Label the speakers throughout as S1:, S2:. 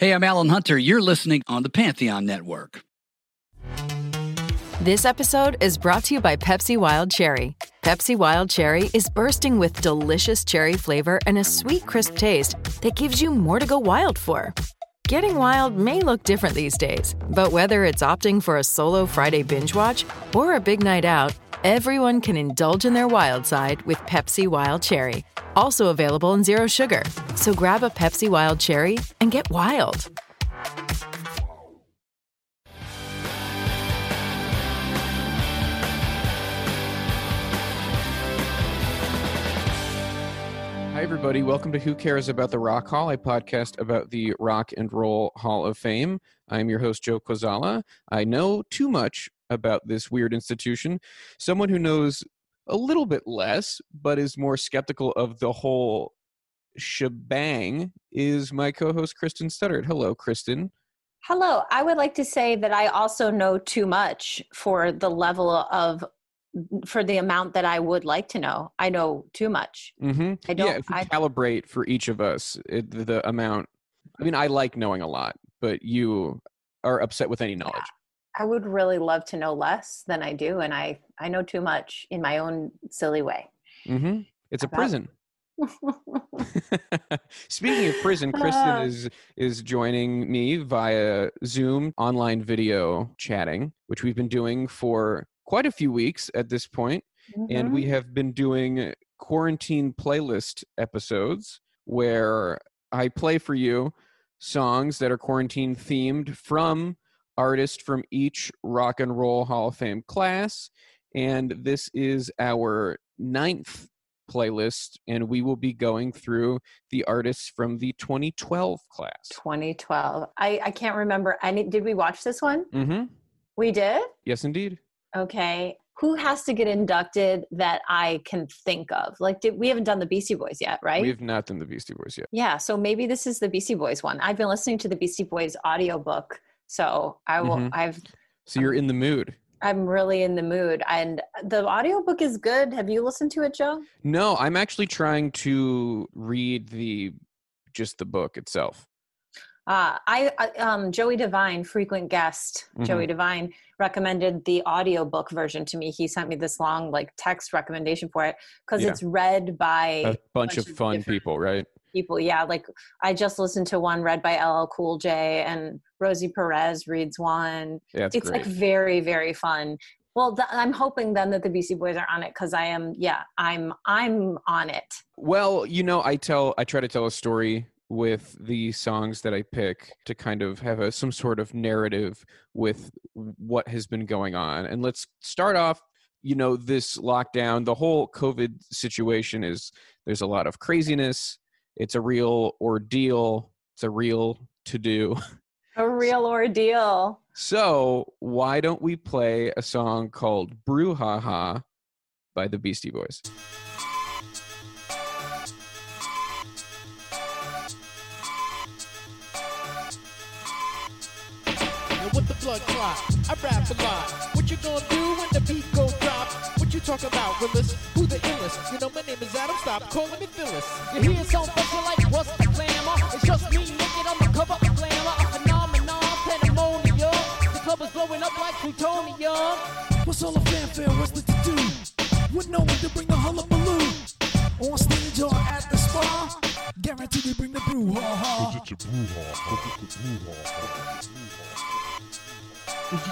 S1: Hey, I'm Alan Hunter. You're listening on the Pantheon Network.
S2: This episode is brought to you by Pepsi Wild Cherry. Pepsi Wild Cherry is bursting with delicious cherry flavor and a sweet, crisp taste that gives you more to go wild for. Getting wild may look different these days, but whether it's opting for a solo Friday binge watch or a big night out, everyone can indulge in their wild side with Pepsi Wild Cherry. Also available in Zero Sugar. So grab a Pepsi Wild Cherry and get wild.
S3: Hi, everybody. Welcome to Who Cares About the Rock Hall, a podcast about the Rock and Roll Hall of Fame. I'm your host, Joe Quazala. I know too much about this weird institution. Someone who knows a little bit less, but is more skeptical of the whole shebang, is my co host, Kristen Studard. Hello, Kristen.
S4: Hello. I would like to say that I also know too much for the level of for the amount that I would like to know. I know too much.
S3: Mm-hmm.
S4: I don't.
S3: Yeah, if we
S4: I,
S3: calibrate for each of us it, the, the amount. I mean, I like knowing a lot, but you are upset with any knowledge.
S4: I would really love to know less than I do, and I I know too much in my own silly way.
S3: Mm-hmm. It's a prison. Speaking of prison, Kristen
S4: Uh.
S3: is is joining me via Zoom online video chatting, which we've been doing for quite a few weeks at this point, and
S4: Mhm.
S3: we have been doing quarantine playlist episodes where I play for you songs that are quarantine themed from artists from each Rock and Roll Hall of Fame class, and this is our ninth playlist, and we will be going through the artists from the 2012 class.
S4: 2012. I I can't remember any. Did we watch this one?
S3: Mm-hmm.
S4: We did.
S3: Yes, indeed.
S4: Okay. Who has to get inducted that I can think of? Like, did we haven't done the Beastie Boys yet, right?
S3: We have not done the Beastie Boys yet.
S4: Yeah, so maybe this is the Beastie Boys one. I've been listening to the Beastie Boys audiobook, so I will
S3: Mhm.
S4: I've
S3: So you're in the mood.
S4: I'm really in the mood and the audiobook is good. Have you listened to it, Joe?
S3: No, I'm actually trying to read the just the book itself.
S4: Uh, I, I um Joey Devine, frequent guest, Joey Devine recommended the audiobook version to me. He sent me this long like text recommendation for it cuz
S3: Yeah.
S4: it's read by
S3: A bunch
S4: bunch
S3: of
S4: of
S3: fun people, right?
S4: People. Yeah, like I just listened to one read by LL Cool J and Rosie Perez reads one.
S3: Yeah, it's, great.
S4: like very very fun well th- i'm hoping then that the beastie boys are on it because i am yeah i'm i'm on it
S3: Well, you know, I tell I try to tell a story with the songs that I pick to kind of have a some sort of narrative with what has been going on. And let's start off, you know, this lockdown, the whole COVID situation is there's a lot of craziness. It's a real ordeal. It's a real to do.
S4: a real ordeal
S3: So, why don't we play a song called Brouhaha by the Beastie Boys?
S5: Yo, what the blood clot? I rap a lot. What you gonna do when the beat talk about, Willis? Who the illest? You know my name is Adam. Stop calling me Phyllis.
S6: You hear some special like what's the glamour? It's just me naked on the cover of glamour, a phenomenon, pandemonium. The club is blowing up like plutonium.
S5: What's all the fanfare? What's the to do? With no one to bring the hullabaloo. On stage or at the spa, guaranteed to bring the brouhaha.
S6: There's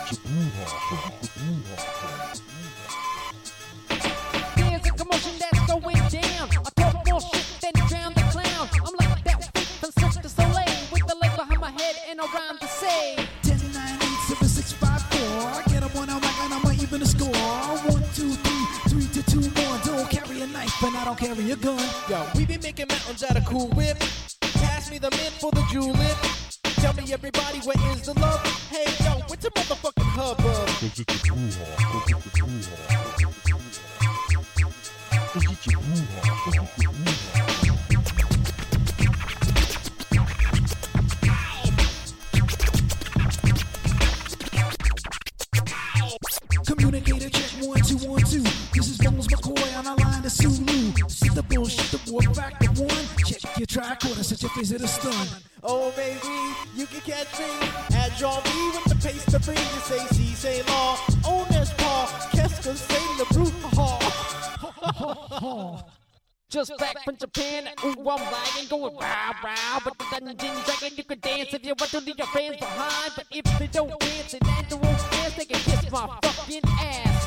S5: mountains out of cool whip. Pass me the mint for the julep. Tell me everybody where is the love? Hey yo, what's a motherfucking hubbub? Communicator
S6: Japan, ooh, I'm lagging, going row, row. But the dungeon dragon, you can dance if you want to leave your friends behind. But if they don't dance and at the wrong dance, they can kiss my fucking ass.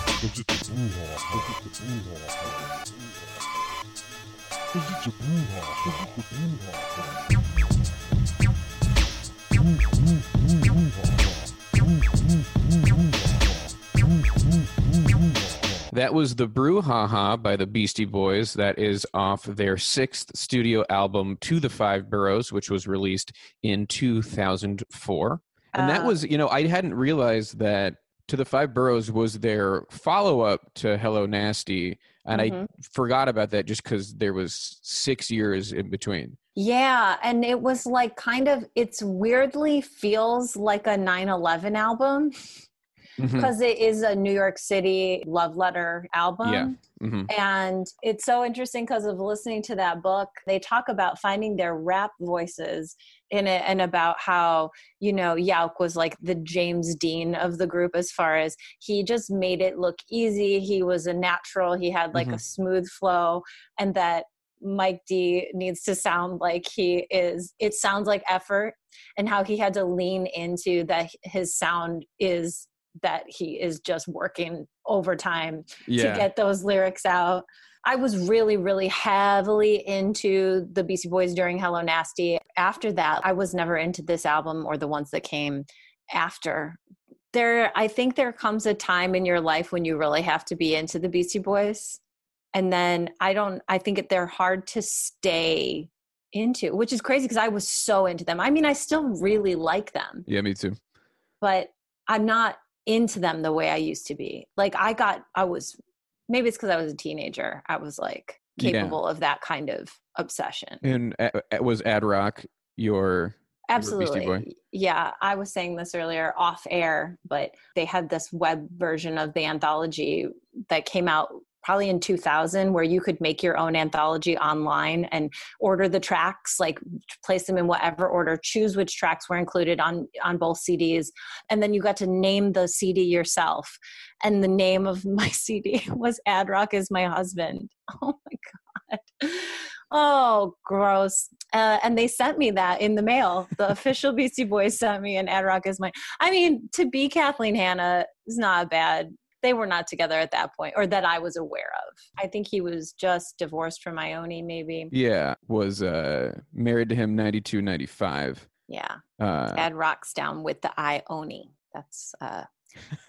S3: That was the Brouhaha by the Beastie Boys. That is off their sixth studio album, To the Five Boroughs, which was released in 2004. And that
S4: Uh,
S3: was, you know, I hadn't realized that To the Five Boroughs was their follow up to Hello Nasty. And I
S4: Mhm.
S3: forgot about that just because there was six years in between.
S4: Yeah, and it was like kind of it's weirdly feels like a 9/11 album. Because it is a New York City love letter album.
S3: Mhm.
S4: And it's so interesting because of listening to that book, they talk about finding their rap voices in it and about how, you know, Yauch was like the James Dean of the group as far as he just made it look easy. He was a natural, he had like a smooth flow, and that Mike D needs to sound like he is, it sounds like effort, and how he had to lean into that his sound is that he is just working overtime
S3: Yeah.
S4: to get those lyrics out. I was really, really heavily into the Beastie Boys during Hello Nasty. After that, I was never into this album or the ones that came after. There, I think there comes a time in your life when you really have to be into the Beastie Boys. And then I don't, I think they're hard to stay into, which is crazy because I was so into them. I mean, I still really like them
S3: yeah, me too.
S4: but I'm not into them the way I used to be. Like I got, I was, maybe it's because I was a teenager. I was like
S3: Yeah.
S4: capable of that kind of obsession.
S3: And uh, uh, was Ad Rock your
S4: Absolutely.
S3: Boy?
S4: Yeah. I was saying this earlier off air, but they had this web version of the anthology that came out probably in 2000 where you could make your own anthology online and order the tracks like place them in whatever order choose which tracks were included on on both CDs and then you got to name the CD yourself. And the name of my CD was Ad Rock is my husband. Oh my god. Oh gross. Uh, and they sent me that in the mail. The official Beastie Boys sent me an Ad Rock is my I mean to be Kathleen Hanna is not bad they were not together at that point or that I was aware of. I think he was just divorced from Ione, maybe.
S3: Yeah, was uh, married to him 92, 95.
S4: Yeah.
S3: Uh,
S4: Ad Rock's down with the Ione. That's uh,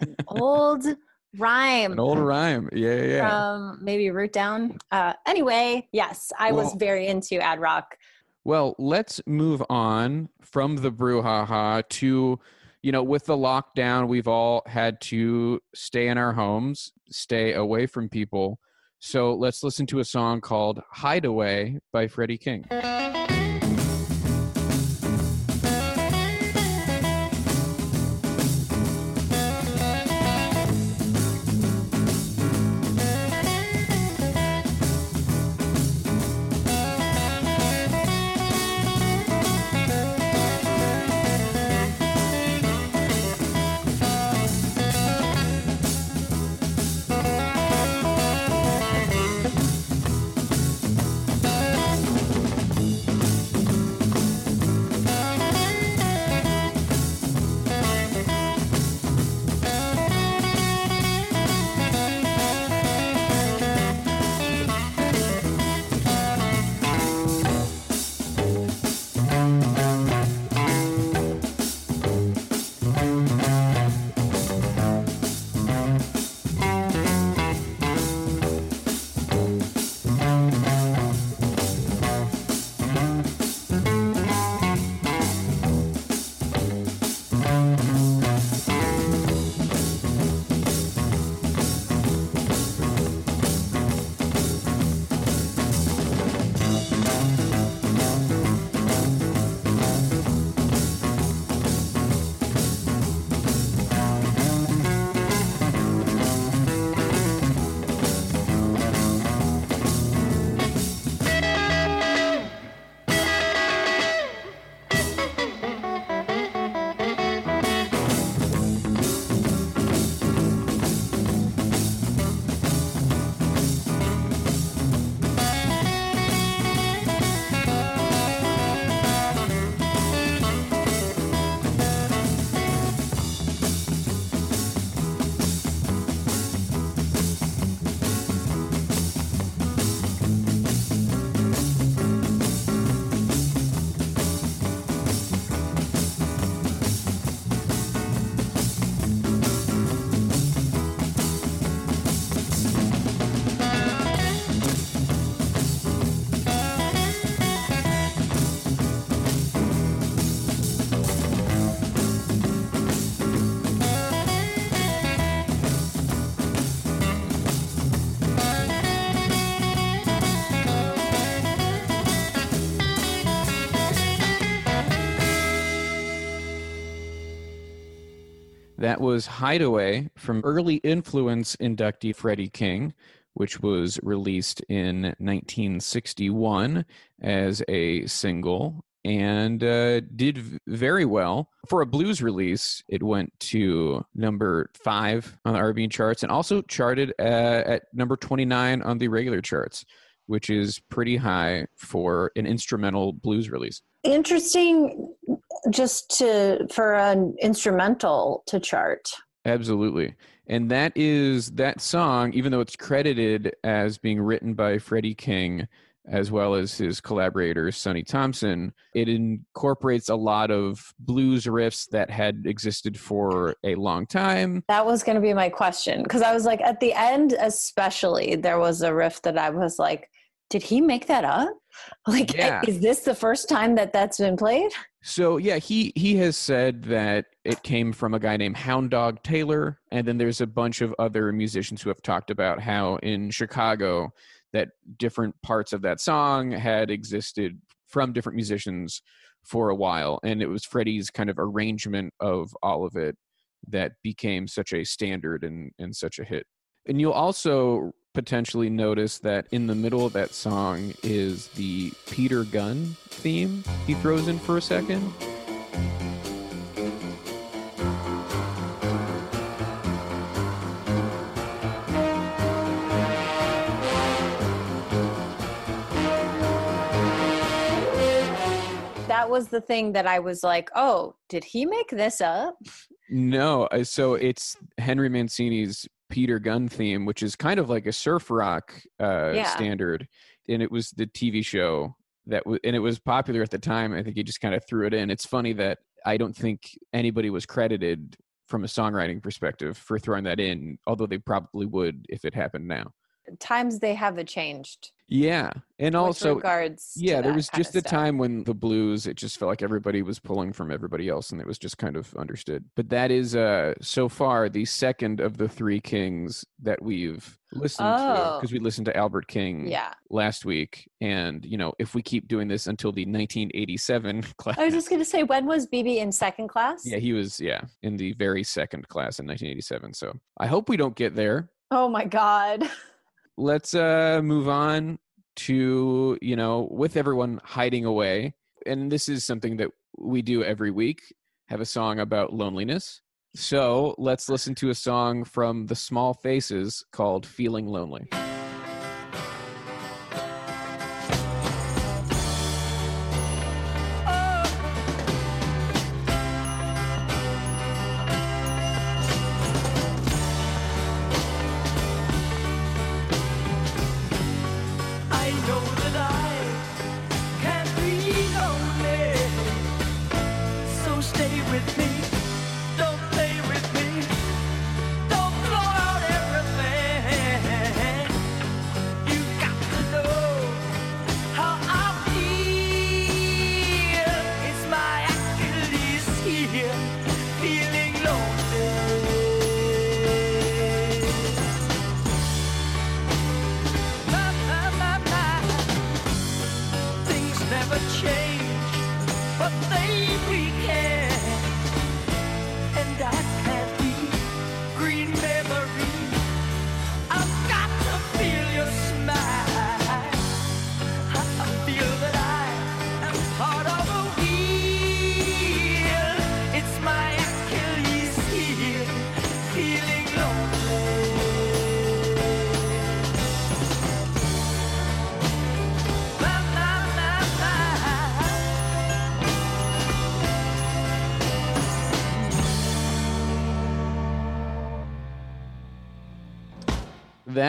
S4: an old rhyme.
S3: an old rhyme. Yeah, yeah, yeah.
S4: From maybe Root Down. Uh, anyway, yes, I was very into Ad Rock.
S3: Well, let's move on from the brouhaha to, you know, with the lockdown, we've all had to stay in our homes, stay away from people. So let's listen to a song called Hideaway by Freddie King. That was Hideaway from early influence inductee Freddie King, which was released in 1961 as a single and uh, did very well. For a blues release, it went to number five on the R&B charts and also charted uh, at number 29 on the regular charts, which is pretty high for an instrumental blues release.
S4: Interesting just to for an instrumental to chart.
S3: Absolutely. And that is that song, even though it's credited as being written by Freddie King as well as his collaborator Sonny Thompson, it incorporates a lot of blues riffs that had existed for a long time.
S4: That was going to be my question because I was like, at the end, especially, there was a riff that I was like, did he make that up? Like,
S3: Yeah.
S4: is this the first time that that's been played?
S3: So yeah, he he has said that it came from a guy named Hound Dog Taylor, and then there's a bunch of other musicians who have talked about how in Chicago that different parts of that song had existed from different musicians for a while, and it was Freddie's kind of arrangement of all of it that became such a standard and and such a hit. And you'll also potentially notice that in the middle of that song is the Peter Gunn theme he throws in for a second.
S4: That was the thing that I was like, oh, did he make this up?
S3: No, so it's Henry Mancini's Peter Gunn theme, which is kind of like a surf rock uh,
S4: Yeah.
S3: standard, and it was the TV show that was, and it was popular at the time. I think he just kind of threw it in. It's funny that I don't think anybody was credited from a songwriting perspective for throwing that in, although they probably would if it happened now.
S4: Times they have changed.
S3: Yeah, and also
S4: regards.
S3: yeah there was just a time when the blues it just felt like everybody was pulling from everybody else and it was just kind of understood but that is uh so far the second of the three kings that we've listened to
S4: Oh.
S3: because we listened to albert king
S4: Yeah.
S3: last week and you know if we keep doing this until the 1987 class
S4: I was just going to say, when was BB in second class?
S3: yeah he was yeah in the very second class in 1987 so i hope we don't get there
S4: Oh my God.
S3: let's uh move on to you know with everyone hiding away. And this is something that we do every week have a song about loneliness. So let's listen to a song from the small faces called feeling lonely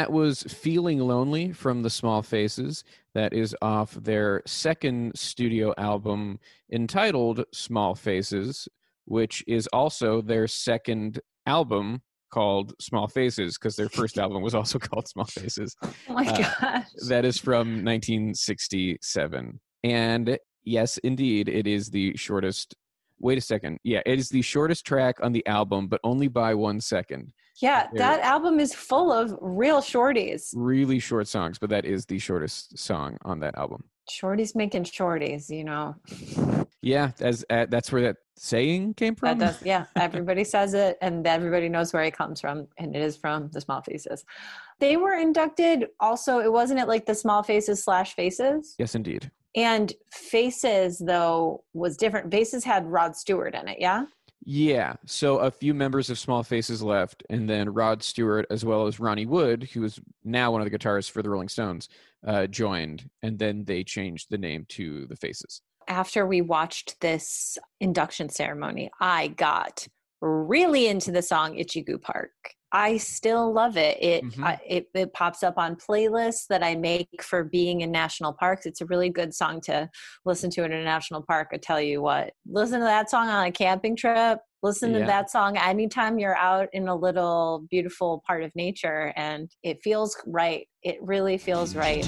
S7: that
S3: was feeling lonely from the small faces. That is off their second studio album entitled small faces which is also their second album called small faces because their first album was also called small faces.
S4: Oh my
S3: Uh,
S4: gosh.
S3: that is from 1967 and yes indeed it is the shortest wait a second yeah it is the shortest track on the album but only by one second
S4: Yeah, that album is full of real shorties.
S3: really short songs but that is the shortest song on that album
S4: Shorties making shorties, you know.
S3: Yeah, as uh, that's where that saying came
S4: That
S3: from.
S4: does, yeah. Everybody says it, and everybody knows where it comes from, and it is from the Small Faces. They were inducted. Also, it wasn't it like the Small Faces slash Faces,
S3: yes, indeed.
S4: And Faces though was different. Faces had Rod Stewart in it, yeah.
S3: Yeah. So a few members of Small Faces left, and then Rod Stewart, as well as Ronnie Wood, who is now one of the guitarists for the Rolling Stones, uh, joined, and then they changed the name to the Faces.
S4: After we watched this induction ceremony, I got really into the song Itchycoo Park. I still love it. It,
S3: Mhm.
S4: I, it it pops up on playlists that I make for being in national parks. It's a really good song to listen to in a national park. I tell you what, listen to that song on a camping trip. Listen
S3: Yeah.
S4: to that song anytime you're out in a little beautiful part of nature, and it feels right. It really feels right.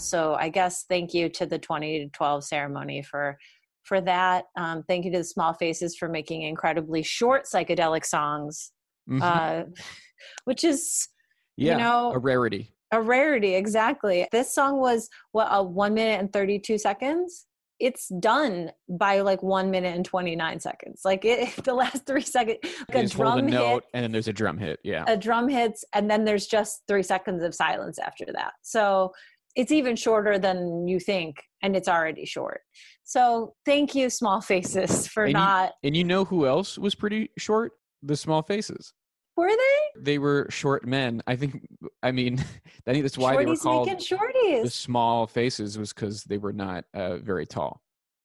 S4: So I guess thank you to the 2012 ceremony for for that. Um, thank you to the Small Faces for making incredibly short psychedelic songs,
S3: Mhm.
S4: uh, which is
S3: yeah,
S4: know-
S3: a rarity.
S4: a rarity. Exactly. This song was what a one minute and 32 seconds. It's done by like one minute and 29 seconds. Like it, the last three seconds, like a
S3: hold a
S4: drum hit,
S3: and then there's a drum hit. Yeah.
S4: a drum hits and then there's just three seconds of silence after that so it's even shorter than you think and it's already short so thank you small faces for
S3: And you-
S4: not
S3: and you know who else was pretty short? The Small Faces.
S4: were they
S3: They were short men. I think. I mean, I think that's why they were called
S4: shorties
S3: the Small Faces was because they were not uh, very tall.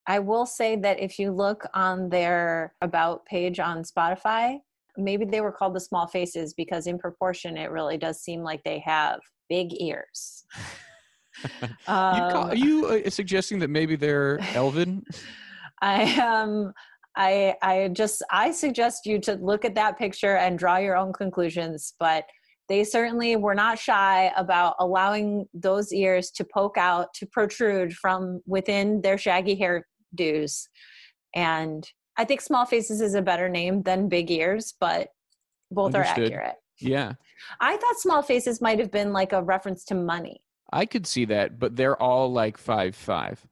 S4: i will say that if you look on their about page on spotify maybe they were called the small faces because in proportion it really does seem like they have big ears
S3: you
S4: Um,
S3: are you uh, suggesting that maybe they're Elvin?
S4: I um I I just I suggest you to look at that picture and draw your own conclusions, but they certainly were not shy about allowing those ears to poke out, to protrude from within their shaggy hairdos. And I think small faces is a better name than big ears, but both
S3: Understood.
S4: are accurate.
S3: yeah,
S4: I thought small faces might have been like a reference to money.
S3: I could see that, but they're all like five five.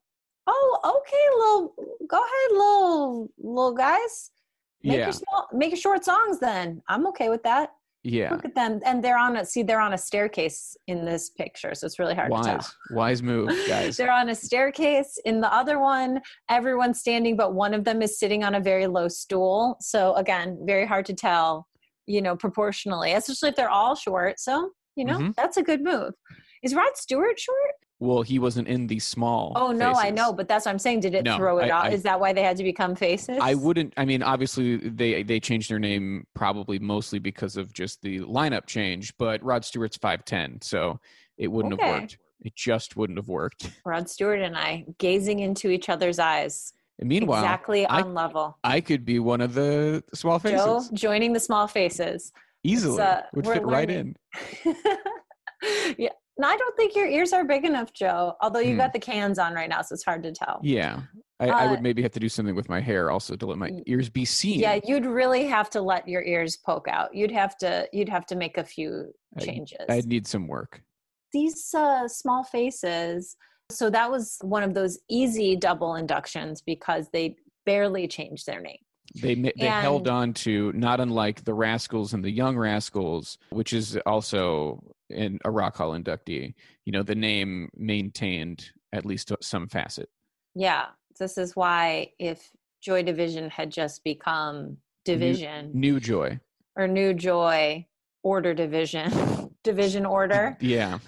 S4: Oh, okay, little go ahead, little little guys. Make
S3: Yeah,
S4: your small, make your short songs then. I'm okay with that.
S3: yeah.
S4: Look at them, and they're on a see. They're on a staircase in this picture, so it's really hard to tell.
S3: wise move, guys.
S4: They're on a staircase. In the other one, everyone's standing, but one of them is sitting on a very low stool. So again, very hard to tell. You know, proportionally, especially if they're all short. So you know,
S3: Mhm.
S4: that's a good move. Is Rod Stewart short?
S3: Well, he wasn't in the small.
S4: Oh no, I know, but that's what I'm saying. Did it
S3: No,
S4: throw it
S3: I-
S4: off?
S3: I-
S4: Is that why they had to become faces?
S3: I wouldn't. I mean, obviously, they they changed their name probably mostly because of just the lineup change. But Rod Stewart's five ten, so it wouldn't
S4: Okay.
S3: have worked. It just wouldn't have worked.
S4: Rod Stewart and I gazing into each other's eyes,
S3: And meanwhile,
S4: exactly
S3: I-
S4: on level.
S3: I could be one of the small faces
S4: Joe joining the small faces.
S3: easily.
S4: uh,
S3: would fit right in.
S4: yeah. No, I don't think your ears are big enough, Joe. Although you've
S3: Hmm.
S4: got the cans on right now, so it's hard to tell.
S3: Yeah, I, I
S4: Uh,
S3: would maybe have to do something with my hair also to let my ears be seen.
S4: Yeah, you'd really have to let your ears poke out. You'd have to you'd have to make a few changes.
S3: I'd need some work.
S4: these uh, small faces so that was one of those easy double inductions because they barely changed their name
S3: They they held on to not unlike the Rascals and the Young Rascals, which is also in a Rock Hall inductee. You know, the name maintained at least some facet.
S4: yeah this is why if joy division had just become division
S3: New Joy.
S4: or new joy order division division order
S3: Yeah.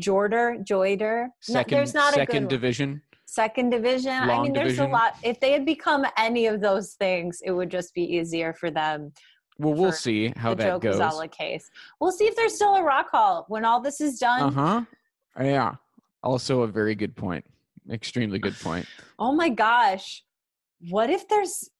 S4: jorder joider No, there's not a
S3: second
S4: good one.
S3: division.
S4: second division i
S3: Long
S4: mean there's
S3: division.
S4: a lot if they had become any of those things it would just be easier for them
S3: Well, we'll see how
S4: the
S3: that
S4: Joe
S3: goes.
S4: Gonzalez case. We'll see if there's still a rock hall when all this is done.
S3: Uh huh. Yeah. Also, a very good point. Extremely good point.
S4: Oh my gosh. What if there's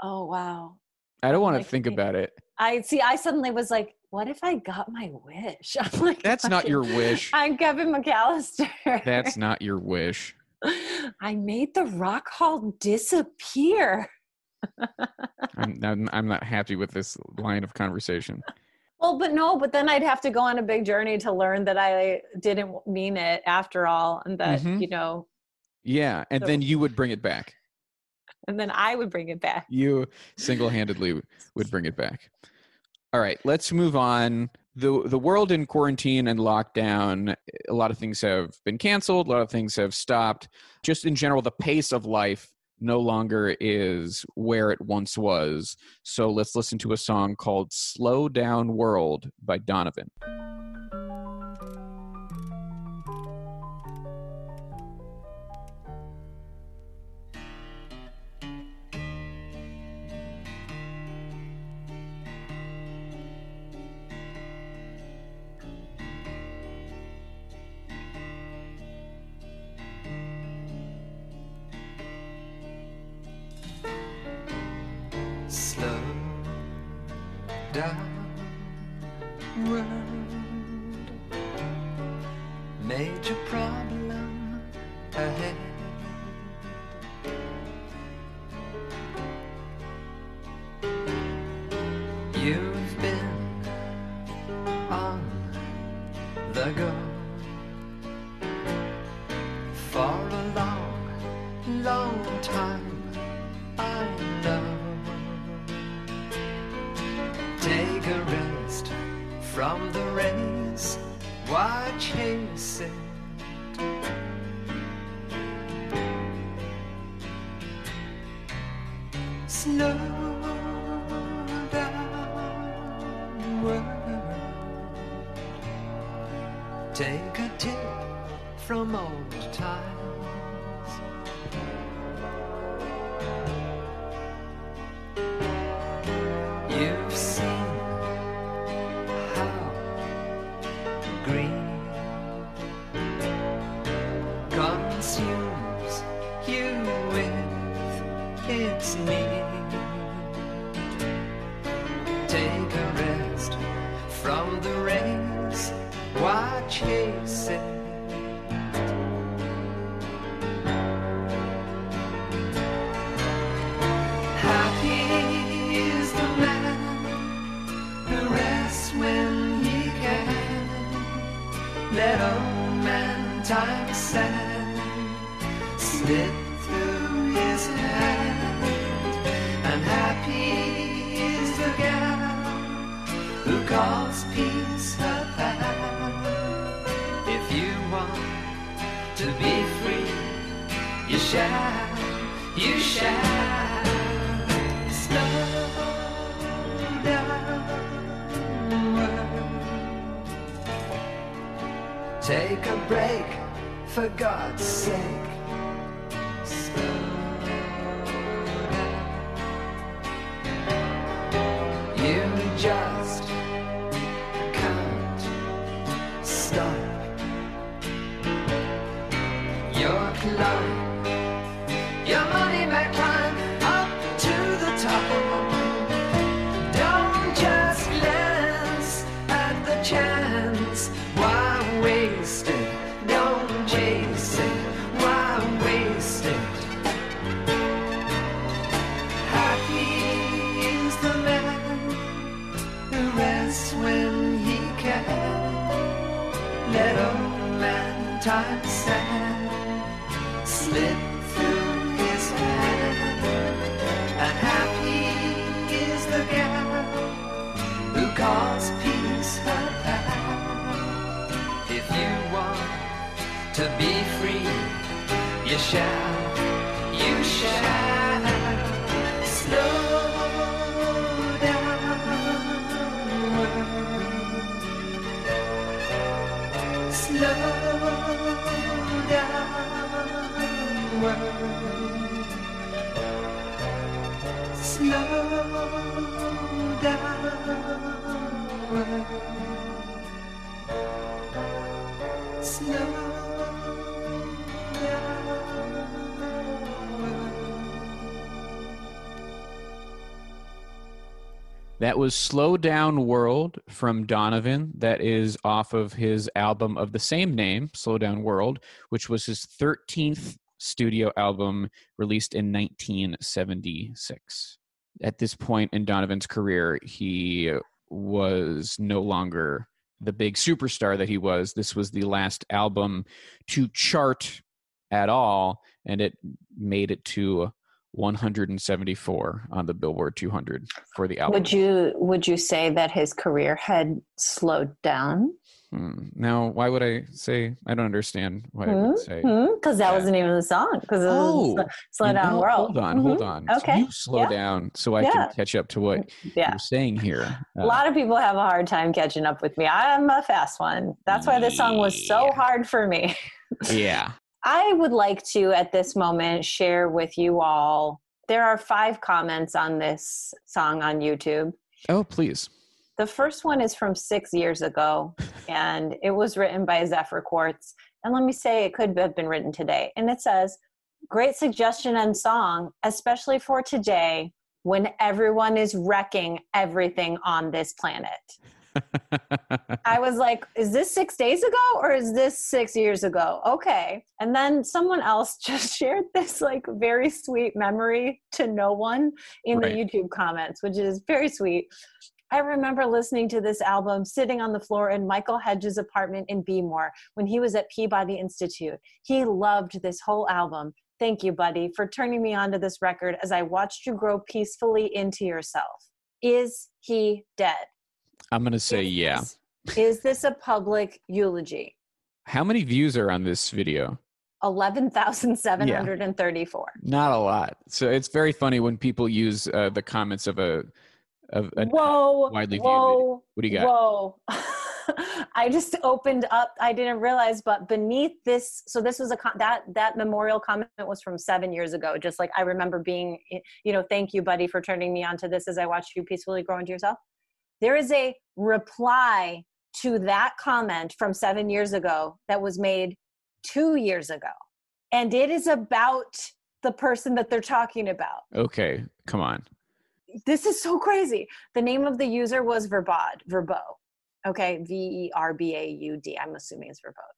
S4: oh wow.
S3: I don't want to think about it.
S4: I see. I suddenly was like, "What if I got my wish?" I'm like,
S3: That's not your wish.
S4: I'm Kevin McAllister.
S3: That's not your wish.
S4: I made the rock hall disappear.
S3: I'm, I'm I'm not happy with this line of conversation.
S4: Well, but no, but then I'd have to go on a big journey to learn that I didn't mean it after all, and that
S3: Mhm.
S4: you know,
S3: Yeah, and
S4: So-
S3: then you would bring it back.
S4: and then I would bring it back.
S3: You single-handedly would bring it back. All right, let's move on. the The world in quarantine and lockdown, a lot of things have been canceled. A lot of things have stopped. Just in general, the pace of life no longer is where it once was. So let's listen to a song called "Slow Down World" by Donovan.
S7: You've been on the go Take a break, for God's sake. Slow Shall you shall Slow down, world. Slow down, world. Slow down, world. slow
S3: That was Slow Down World from Donovan. That is off of his album of the same name, Slow Down World, which was his 13th studio album released in 1976. At this point in Donovan's career, he was no longer the big superstar that he was. This was the last album to chart at all, and it made it to 174 on the Billboard 200 for the album.
S4: Would you would you say that his career had slowed down?
S3: Hmm. Now, why would I say? I don't understand why I would say.
S4: Because that
S3: that.
S4: wasn't even the song. Because it
S3: Oh,
S4: Slow Down
S3: know,
S4: World.
S3: Hold on, hold
S4: Mhm.
S3: on. So
S4: Okay.
S3: you slow
S4: Yeah.
S3: down so I
S4: Yeah.
S3: can catch up to what
S4: Yeah.
S3: you're saying here.
S4: A
S3: Uh,
S4: lot of people have a hard time catching up with me. I'm a fast one. That's why this song was so hard for me.
S3: yeah.
S4: I would like to, at this moment, share with you all. There are five comments on this song on YouTube.
S3: Oh, please.
S4: The first one is from six years ago, and it was written by Zephyr Quartz. And let me say, it could have been written today. And it says, Great suggestion and song, especially for today when everyone is wrecking everything on this planet. I was like, is this six days ago or is this six years ago? Okay. And then someone else just shared this like very sweet memory to no one in
S3: Right.
S4: the YouTube comments, which is very sweet. I remember listening to this album sitting on the floor in Michael Hedges' apartment in Beemore when he was at Peabody Institute. He loved this whole album. Thank you, buddy, for turning me onto this record as I watched you grow peacefully into yourself. Is he dead?
S3: I'm going to say
S4: Is
S3: yeah.
S4: this- Is this a public eulogy?
S3: How many views are on this video?
S4: 11,734.
S3: Not a lot. So it's very funny when people use uh, the comments of a of a
S4: Whoa.
S3: widely viewed
S4: whoa.
S3: What do you got?
S4: Whoa. I just opened up. I didn't realize, but beneath this, so this was a that that memorial comment was from seven years ago. Just like I remember being, you know, thank you, buddy, for turning me on to this as I watched you peacefully grow into yourself. There is a reply to that comment from seven years ago that was made two years ago, and it is about the person that they're talking about
S3: Okay, come on.
S4: this is so crazy. The name of the user was Verbod, Verbo. Okay, V E R B A U D. I'm assuming it's Verbode.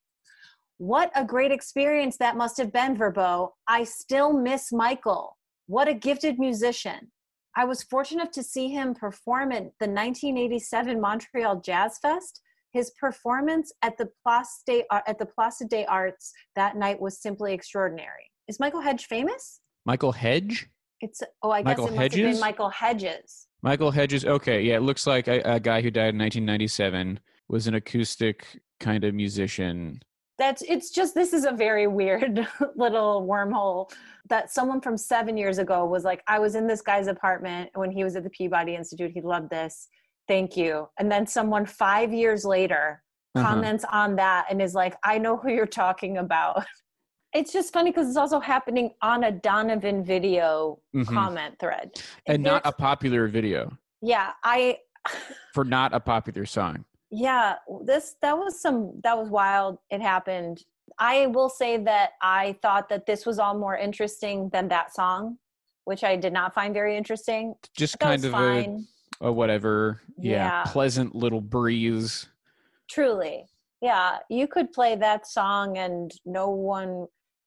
S4: What a great experience that must have been, Verbo. I still miss Michael. What a gifted musician. I was fortunate to see him perform at the 1987 Montreal Jazz Fest. His performance at the Place des, at the Place des Arts that night was simply extraordinary. Is Michael Hedge famous?
S3: Michael Hedge?
S4: It's oh, I
S3: Michael
S4: guess it must have been Michael Hedges.
S3: Michael Hedges. Okay, yeah, it looks like a, a guy who died in 1997 was an acoustic kind of musician.
S4: That's it's just this is a very weird little wormhole that someone from seven years ago was like i was in this guy's apartment when he was at the peabody institute he loved this thank you and then someone five years later
S3: Uh-huh.
S4: comments on that and is like i know who you're talking about it's just funny because it's also happening on a donovan video
S3: Mhm.
S4: comment thread
S3: And not a popular video
S4: yeah i
S3: for not a popular song.
S4: Yeah this that was some that was wild it happened i will say that i thought that this was all more interesting than that song which i did not find very interesting
S3: Just kind of a,
S4: fine
S3: a whatever. Yeah,
S4: Yeah.
S3: pleasant little breeze.
S4: truly yeah you could play that song and no one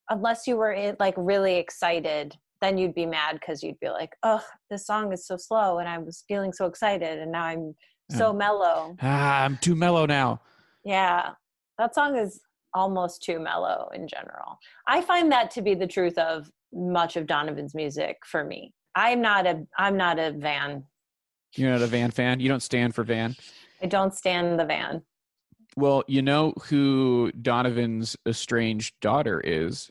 S4: unless you were in, like really excited then you'd be mad because you'd be like oh this song is so slow and i was feeling so excited and now i'm so mellow
S3: Ah, I'm too mellow now.
S4: Yeah, that song is almost too mellow in general. I find that to be the truth of much of Donovan's music for me. I'm not a I'm not a van.
S3: You're not a Van fan. You don't stand for Van.
S4: I don't stand the van.
S3: Well, you know who Donovan's estranged daughter is.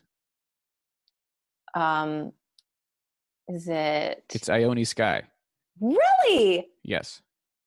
S4: Um, is it
S3: It's Ione Skye.
S4: really?
S3: Yes.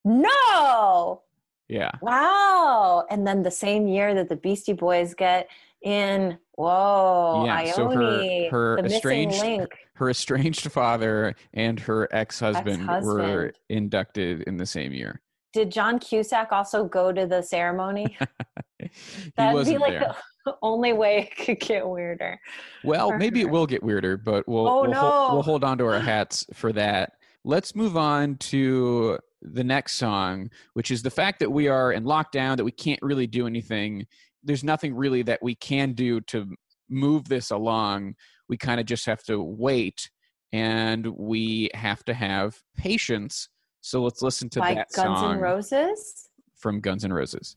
S4: No.
S3: Yeah.
S4: Wow. And then the same year that the Beastie Boys get in, whoa,
S3: Yeah, so her- her estranged-
S4: link.
S3: Her estranged father and her ex-husband, were inducted in the same year.
S4: Did John Cusack also go to the ceremony? That'd be like
S3: there.
S4: the only way it could get weirder.
S3: Well, maybe it will get weirder, but we'll
S4: Oh,
S3: we'll, hold,
S4: no.
S3: we'll hold on to our hats for that. Let's move on to the next song, which is the fact that we are in lockdown, that we can't really do anything. There's nothing really that we can do to move this along. We kind of just have to wait and we have to have patience. So let's listen to
S4: By
S3: that
S4: Guns
S3: song
S4: N' Roses.
S3: from Guns N' Roses.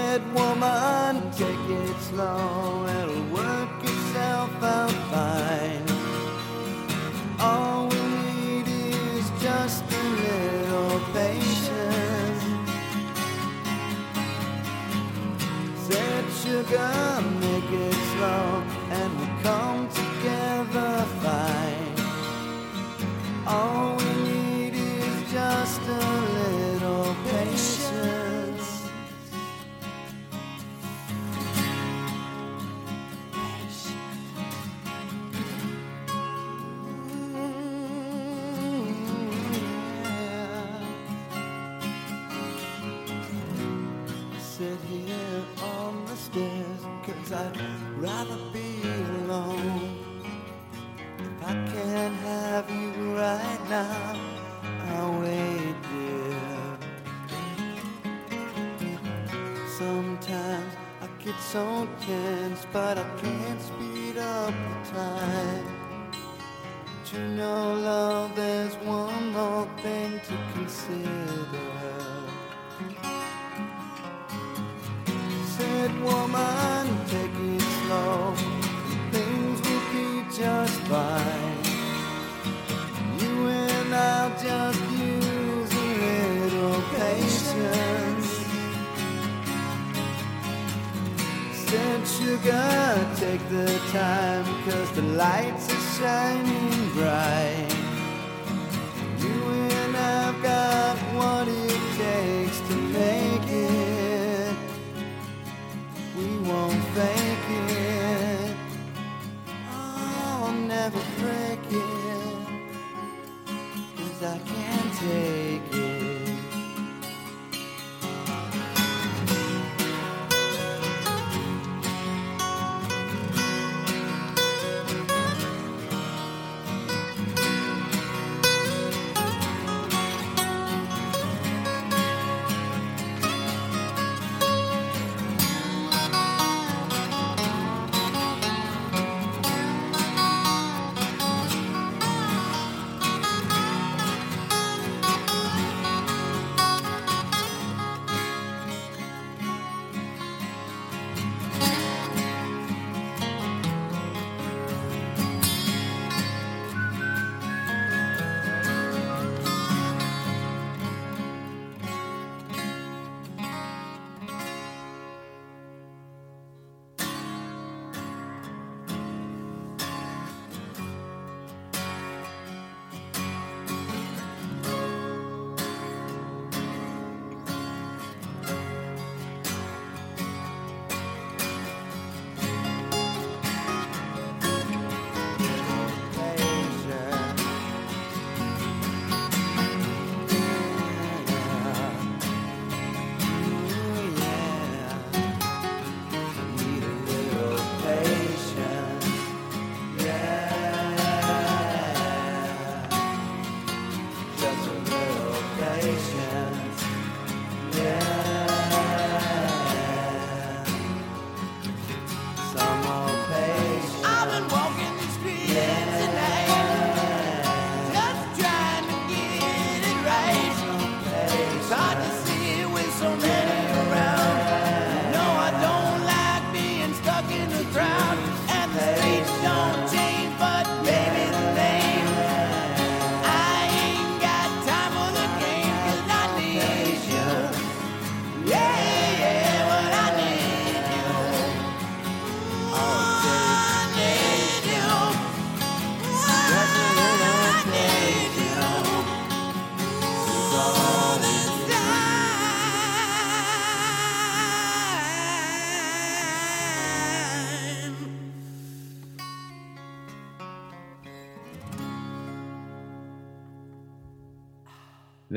S8: Said woman, take it slow, it'll work itself out fine. All we need is just a little patience. Said sugar, make it slow, and we'll come I'd rather be alone. If I can't have you right now, I'll wait, dear. Sometimes I get so tense, but I can't speed up the time. But you know, love, there's one more thing to consider. Said woman, fine. You and I'll just use a little patience. Said sugar, take the time, cause the lights are shining bright. Cause I can't take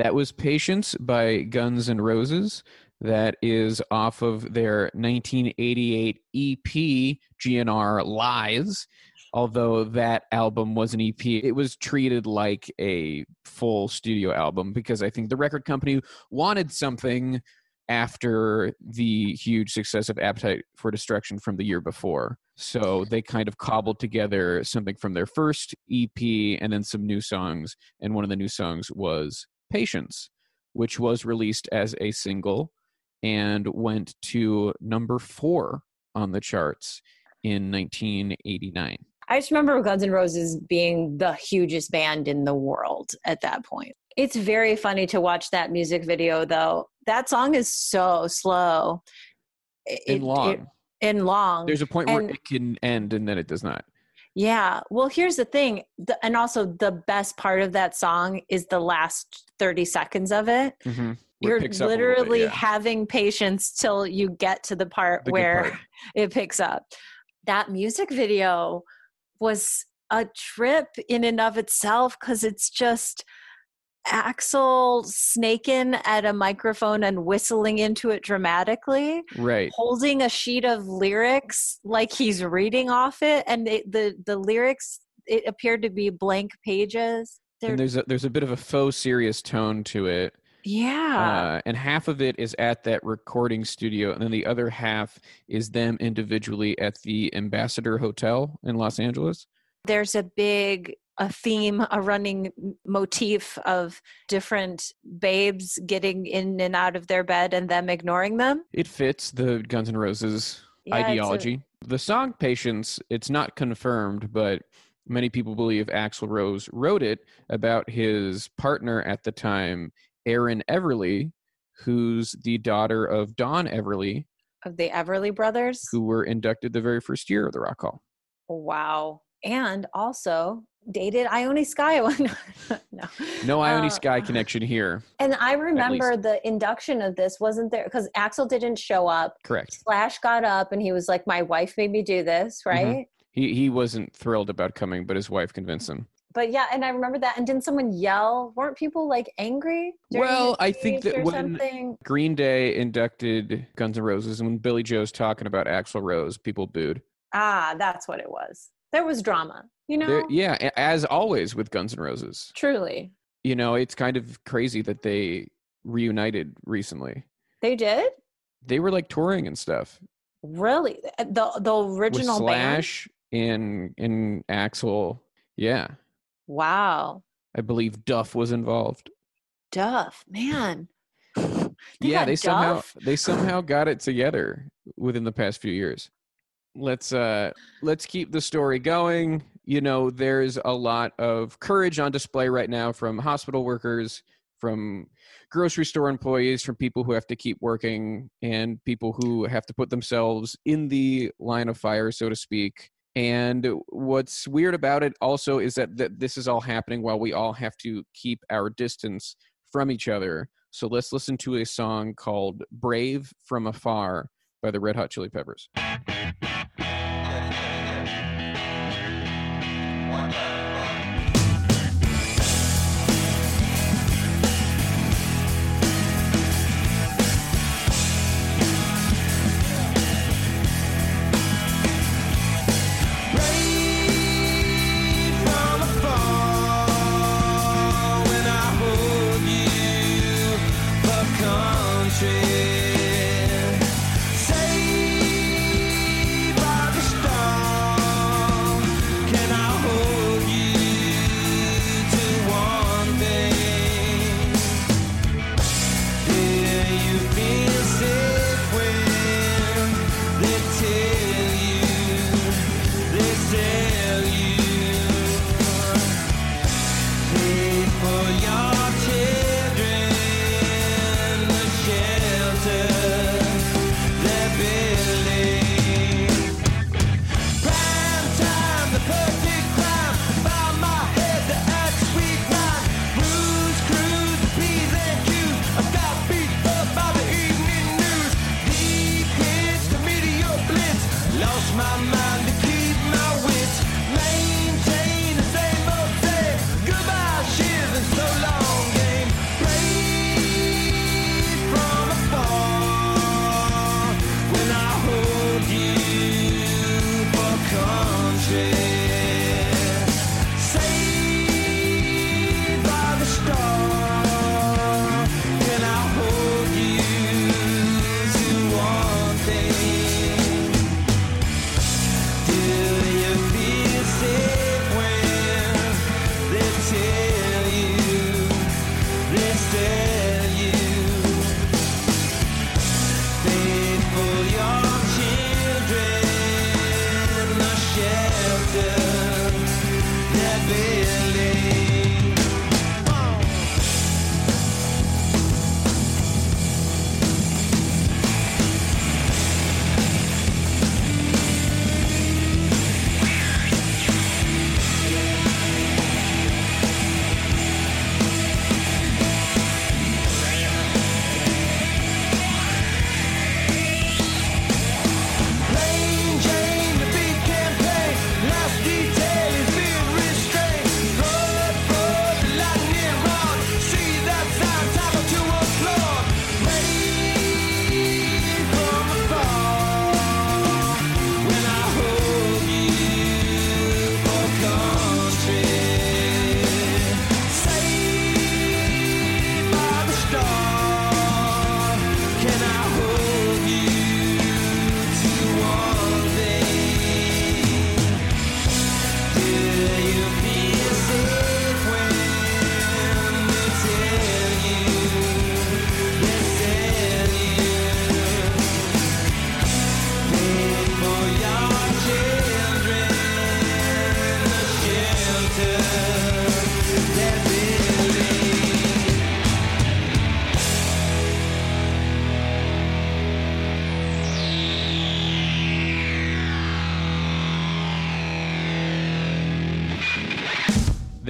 S3: That was Patience by Guns N' Roses. That is off of their 1988 EP, GNR Lies. Although that album was an EP, it was treated like a full studio album because I think the record company wanted something after the huge success of Appetite for Destruction from the year before. So they kind of cobbled together something from their first EP and then some new songs. And one of the new songs was Patience, which was released as a single and went to number four on the charts in 1989.
S4: I just remember Guns N' Roses being the hugest band in the world at that point. It's very funny to watch that music video, though. That song is so slow. It-
S3: And
S4: it-
S3: long.
S4: and long.
S3: There's a point where
S4: and-
S3: it can end and then it does not.
S4: Yeah. Well, here's the thing. The, and also, the best part of that song is the last 30 seconds of it.
S3: Mm-hmm. It
S4: You're
S3: up bit,
S4: literally
S3: yeah.
S4: having patience till you get to the part
S3: The
S4: where
S3: part.
S4: it picks up. That music video was a trip in and of itself because it's just Axl snaking at a microphone and whistling into it dramatically
S3: Right.
S4: holding a sheet of lyrics like he's reading off it and it, the the lyrics it appeared to be blank pages They're,
S3: And there's a there's a bit of a faux serious tone to it.
S4: yeah
S3: Uh, and half of it is at that recording studio, and then the other half is them individually at the Ambassador Hotel in Los Angeles.
S4: there's a big a theme a running motif of different babes getting in and out of their bed and them ignoring them
S3: It fits the Guns N' Roses
S4: Yeah, it's a-
S3: ideology. The song Patience, it's not confirmed, but many people believe Axl Rose wrote it about his partner at the time, Erin Everly, who's the daughter of Don Everly,
S4: of the everly brothers
S3: who were inducted the very first year of the Rock Hall.
S4: wow and also dated Ione Skye no
S3: No Ione
S4: Uh,
S3: Skye connection here.
S4: And I remember the induction of this wasn't there because Axl didn't show up.
S3: Correct.
S4: Slash got up and he was like, "My wife made me do this,"
S3: Mm-hmm.
S4: right?
S3: He he wasn't thrilled about coming, but his wife convinced him.
S4: But yeah, and I remember that. And didn't someone yell? Weren't people like angry?
S3: Well, I think that when-
S4: something.
S3: Green Day inducted Guns N' Roses, and when Billie Joe's talking about Axl Rose, people booed.
S4: Ah, that's what it was. There was drama. You know,
S3: There- yeah, as always with Guns N' Roses.
S4: truly,
S3: You know, it's kind of crazy that they reunited recently.
S4: they did.
S3: They were like touring and stuff
S4: Really, eh, the the original
S3: with
S4: band.
S3: Slash and and Axl. Yeah,
S4: Wow,
S3: I believe Duff was involved.
S4: Duff, man. They
S3: yeah, they somehow they somehow got it together within the past few years. Let's uh let's keep the story going. You know, there's a lot of courage on display right now from hospital workers, from grocery store employees, from people who have to keep working and people who have to put themselves in the line of fire, so to speak. And what's weird about it also is that, that this is all happening while we all have to keep our distance from each other. So let's listen to a song called Brave from Afar by the Red Hot Chili Peppers.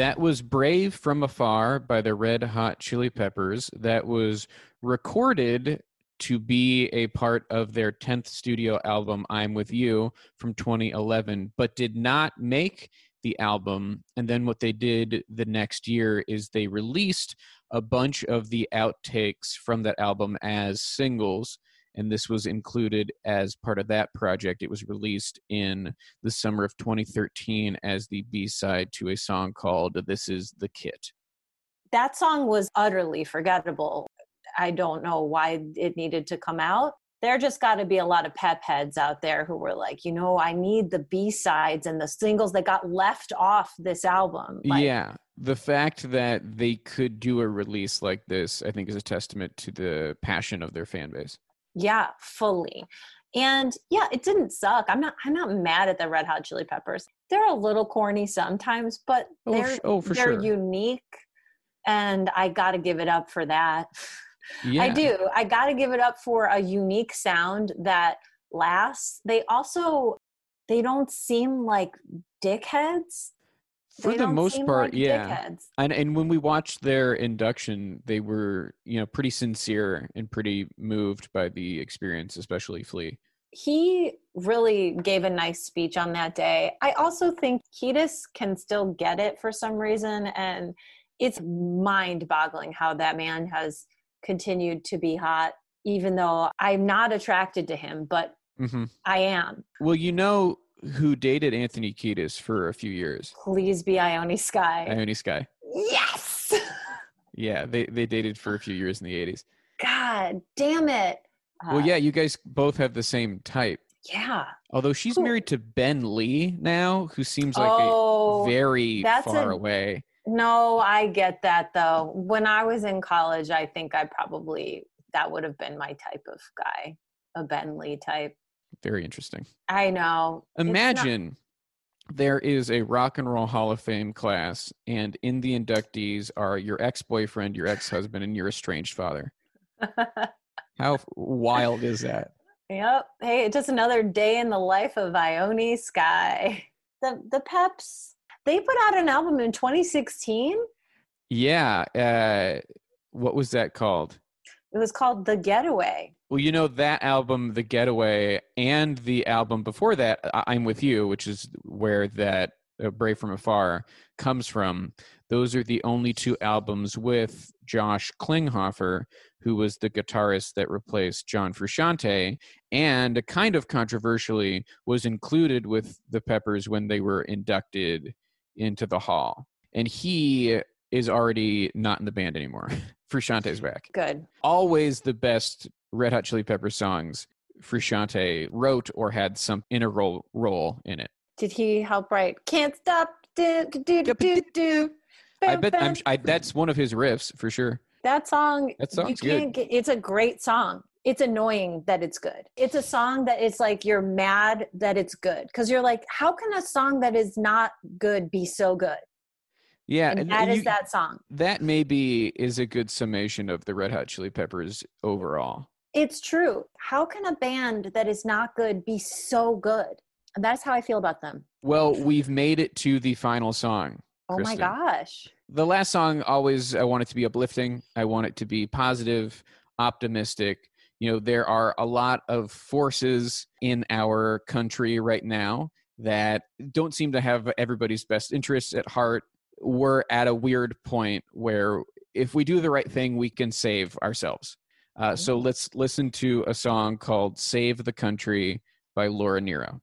S3: That was Brave from Afar by the Red Hot Chili Peppers. That was recorded to be a part of their 10th studio album, I'm With You, from 2011, but did not make the album. And then what they did the next year is they released a bunch of the outtakes from that album as singles. And this was included as part of that project. It was released in the summer of 2013 as the B side to a song called This Is the Kit.
S4: That song was utterly forgettable. I don't know why it needed to come out. There just got to be a lot of pep heads out there who were like, you know, I need the B sides and the singles that got left off this album. Like,
S3: yeah. The fact that they could do a release like this, I think, is a testament to the passion of their fan base.
S4: Yeah, fully. And yeah, it didn't suck. I'm not I'm not mad at the Red Hot Chili Peppers. They're a little corny sometimes, but
S3: Oh,
S4: they're
S3: oh, for
S4: they're
S3: sure.
S4: unique and I got to give it up for that.
S3: Yeah.
S4: I do. I got to give it up for a unique sound that lasts. They also they don't seem like dickheads.
S3: For the most part,
S4: like
S3: yeah.
S4: dickheads.
S3: And and when we watched their induction, they were, you know, pretty sincere and pretty moved by the experience, especially Flea.
S4: he really gave a nice speech on that day. I also think Kiedis can still get it for some reason, and it's mind boggling how that man has continued to be hot, even though I'm not attracted to him, but
S3: hmm
S4: I am.
S3: Well, you know who dated Anthony Kiedis for a few years?
S4: Please be Ione Skye.
S3: Ione Skye.
S4: yes!
S3: Yeah, they they dated for a few years in the '80s.
S4: God damn it.
S3: Well,
S4: Uh,
S3: yeah, you guys both have the same type.
S4: Yeah.
S3: Although she's
S4: Cool.
S3: married to Ben Lee now, who seems like
S4: Oh,
S3: a very far
S4: a-
S3: away.
S4: No, I get that though. When I was in college, I think I probably that would have been my type of guy, a Ben Lee type.
S3: Very interesting.
S4: I know. It's not-
S3: Imagine there is a Rock and Roll Hall of Fame class, and in the inductees are your ex boyfriend, your ex husband, and your estranged father. How wild is that?
S4: yep. Hey, it's just another day in the life of Ione Skye. The the Peps, they put out an album in 2016.
S3: Yeah. Uh, what was that called?
S4: It was called The Getaway.
S3: Well, you know that album, The Getaway, and the album before that, I- I'm With You, which is where that uh, Brave from Afar comes from. Those are the only two albums with Josh Klinghoffer, who was the guitarist that replaced John Frusciante, and kind of controversially was included with the Peppers when they were inducted into the hall. And he is already not in the band anymore. Frusciante's back
S4: Good.
S3: always the best Red Hot Chili Peppers songs Frusciante wrote or had some integral role in it.
S4: Did he help write Can't Stop Do Do Do Do Do?
S3: I bet I'm, I, that's one of his riffs for sure.
S4: That song,
S3: That
S4: you
S3: song's good.
S4: can't get. It's a great song. It's annoying that it's good. It's a song that it's like you're mad that it's good because you're like, how can a song that is not good be so good?
S3: Yeah,
S4: And
S3: and
S4: that is
S3: you-
S4: that song.
S3: That maybe is a good summation of the Red Hot Chili Peppers overall.
S4: It's true. How can a band that is not good be so good? And that's how I feel about them.
S3: Well, we've made it to the final song.
S4: Oh my gosh.
S3: The last song always I want it to be uplifting. I want it to be positive, optimistic. You know, there are a lot of forces in our country right now that don't seem to have everybody's best interests at heart. We're at a weird point where if we do the right thing, we can save ourselves. Uh, so let's listen to a song called Save the Country by Laura
S9: Nyro.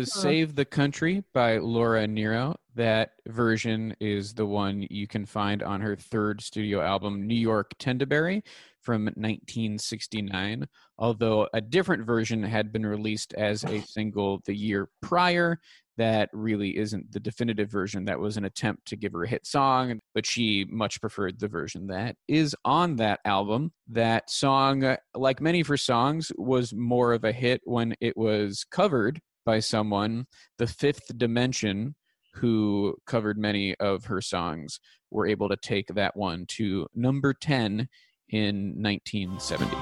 S9: Was uh-huh. Save the Country
S3: by Laura Nyro. That version is the one you can find on her third studio album, New York Tendaberry, from 1969. Although a different version had been released as a single the year prior. That really isn't the definitive version. That was an attempt to give her a hit song, but she much preferred the version that is on that album. That song, like many of her songs, was more of a hit when it was covered by someone, the Fifth Dimension, who covered many of her songs, were able to take that one to number 10 in 1970.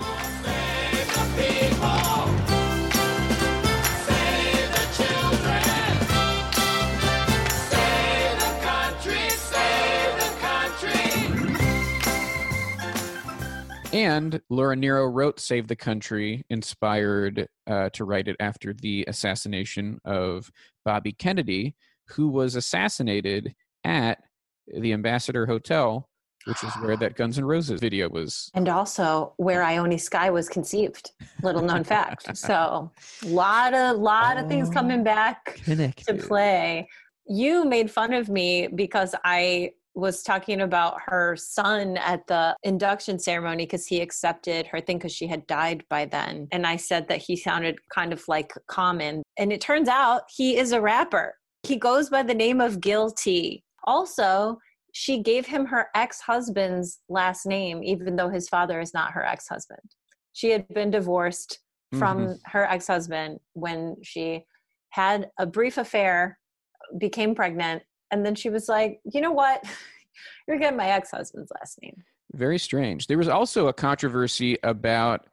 S3: And Laura Nyro wrote Save the Country, inspired uh, to write it after the assassination of Bobby Kennedy, who was assassinated at the Ambassador Hotel, which is where that Guns N' Roses video was.
S4: And also where Ione Skye was conceived. Little known fact. So lot of lot of things coming back to play. You made fun of me because I was talking about her son at the induction ceremony because he accepted her thing because she had died by then. And I said that he sounded kind of like Common. And it turns out he is a rapper. He goes by the name of Guilty. Also, she gave him her ex husband's last name, even though his father is not her ex husband. She had been divorced from mm-hmm. her ex husband when she had a brief affair, became pregnant, and then she was like, you know what? You're getting my ex husband's last name.
S3: Very strange. There was also a controversy about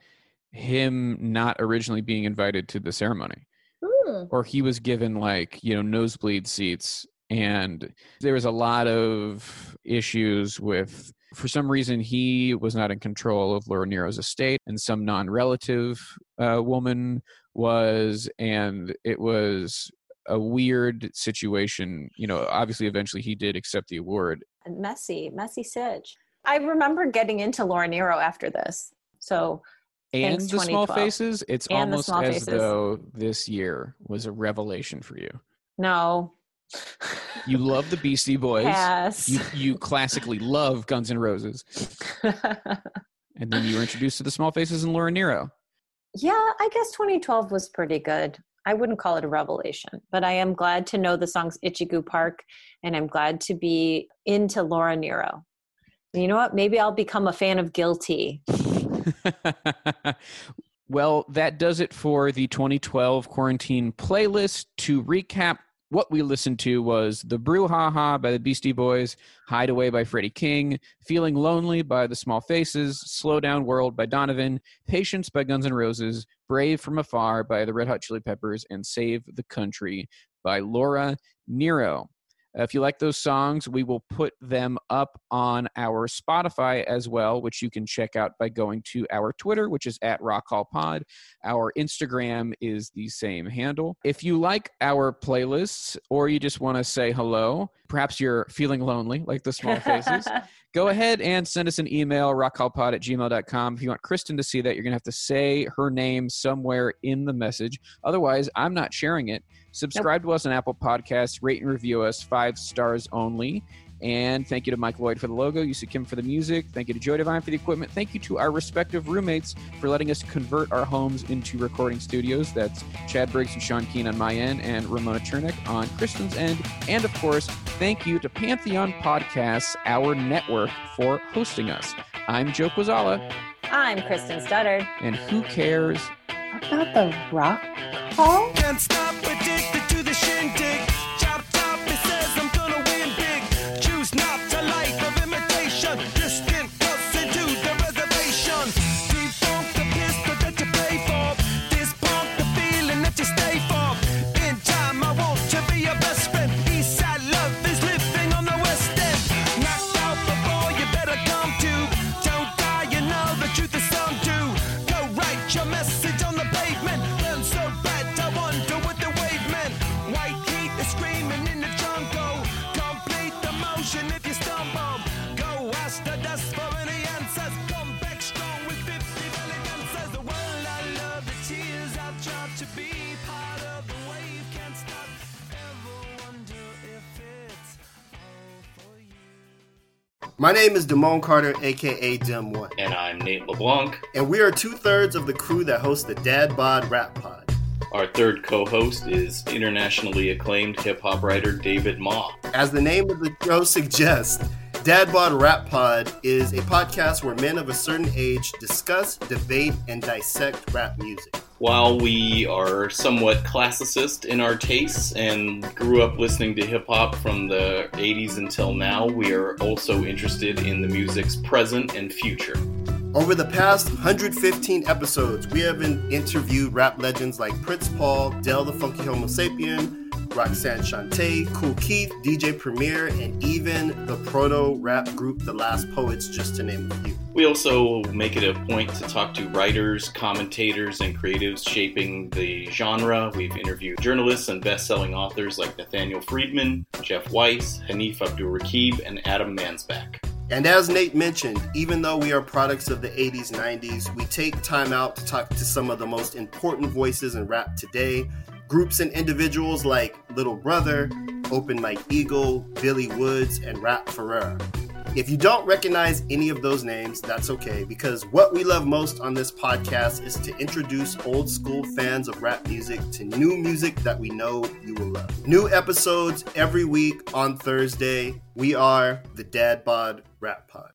S3: him not originally being invited to the ceremony. or he was given like you know nosebleed seats and there was a lot of issues with for some reason he was not in control of laura nyro's estate and some non-relative uh, woman was and it was a weird situation you know obviously eventually he did accept the award
S4: And messy, messy sitch. I remember getting into Laura Nyro after this. So
S3: and the small faces it's
S4: And
S3: almost as
S4: Faces.
S3: though this year was a revelation for you
S4: no.
S3: you love the beastie boys
S4: Yes.
S3: you, you classically love guns N' roses and then you were introduced to the small faces and laura nyro
S4: yeah, I guess 2012 was pretty good. I wouldn't call it a revelation, but I am glad to know the songs Itchycoo Park and I'm glad to be into Laura Nyro. And you know what? Maybe I'll become a fan of Guilty.
S3: Well, that does it for the 2012 quarantine playlist. To recap, what we listened to was The Brouhaha by the Beastie Boys, Hideaway by Freddie King, Feeling Lonely by The Small Faces, Slow Down World by Donovan, Patience by Guns N' Roses, Brave from Afar by the Red Hot Chili Peppers, and Save the Country by Laura Nyro. Uh, If you like those songs, we will put them up on our Spotify as well, which you can check out by going to our Twitter, which is at Rock Hall Pod. Our Instagram is the same handle. If you like our playlists or you just want to say hello, perhaps you're feeling lonely like the small faces, go ahead and send us an email, rockhallpod at gmail.com. If you want Kristen to see that, you're going to have to say her name somewhere in the message. Otherwise, I'm not sharing it. Subscribe to us on Apple Podcasts, rate and review us five stars only. And thank you to Mike Lloyd for the logo, Yusa Kim for the music. Thank you to Joy Divine for the equipment. Thank you to our respective roommates for letting us convert our homes into recording studios. That's Chad Briggs and Sean Keen on my end, and Ramona Chernick on Kristen's end. And of course, thank you to Pantheon Podcasts, our network, for hosting us. I'm Joe Quazala,
S4: I'm Kristen Studard.
S3: and who cares?
S4: About the rock hall?
S7: Screaming in the jungle. Complete the motion if you stumble. Go ask the dust for any answers. Come back strong with 50 belly dancers. The world I love, the tears I drop to be part of the wave. Can't stop. Ever wonder if it's all for you.
S10: My name is Damone Carter, aka Dem One,
S11: And I'm Nate LeBlanc.
S10: and we are two thirds of the crew that hosts the Dad Bod Rap Pod.
S11: Our third co host is internationally acclaimed hip hop writer David Ma.
S10: As the name of the show suggests, Dad Bod Rap Pod is a podcast where men of a certain age discuss, debate, and dissect rap music.
S11: While we are somewhat classicist in our tastes and grew up listening to hip hop from the 80s until now, we are also interested in the music's present and future.
S10: Over the past 115 episodes, we have in- interviewed rap legends like Prince Paul, Del the Funky Homosapien, Roxanne Shante, Kool Keith, DJ Premier, and even the proto rap group The Last Poets, just to name a few.
S11: We also make it a point to talk to writers, commentators, and creatives shaping the genre. We've interviewed journalists and best-selling authors like Nathaniel Friedman, Jeff Weiss, Hanif Abdurraqib, and Adam Mansbach.
S10: And as Nate mentioned, even though we are products of the 80s, 90s, we take time out to talk to some of the most important voices in rap today. Groups and individuals like Little Brother, Open Mike Eagle, Billy Woods, and R.A.P. Ferreira. If you don't recognize any of those names, that's okay, because what we love most on this podcast is to introduce old school fans of rap music to new music that we know you will love. New episodes every week on Thursday. We are the Dad Bod Rap Pod.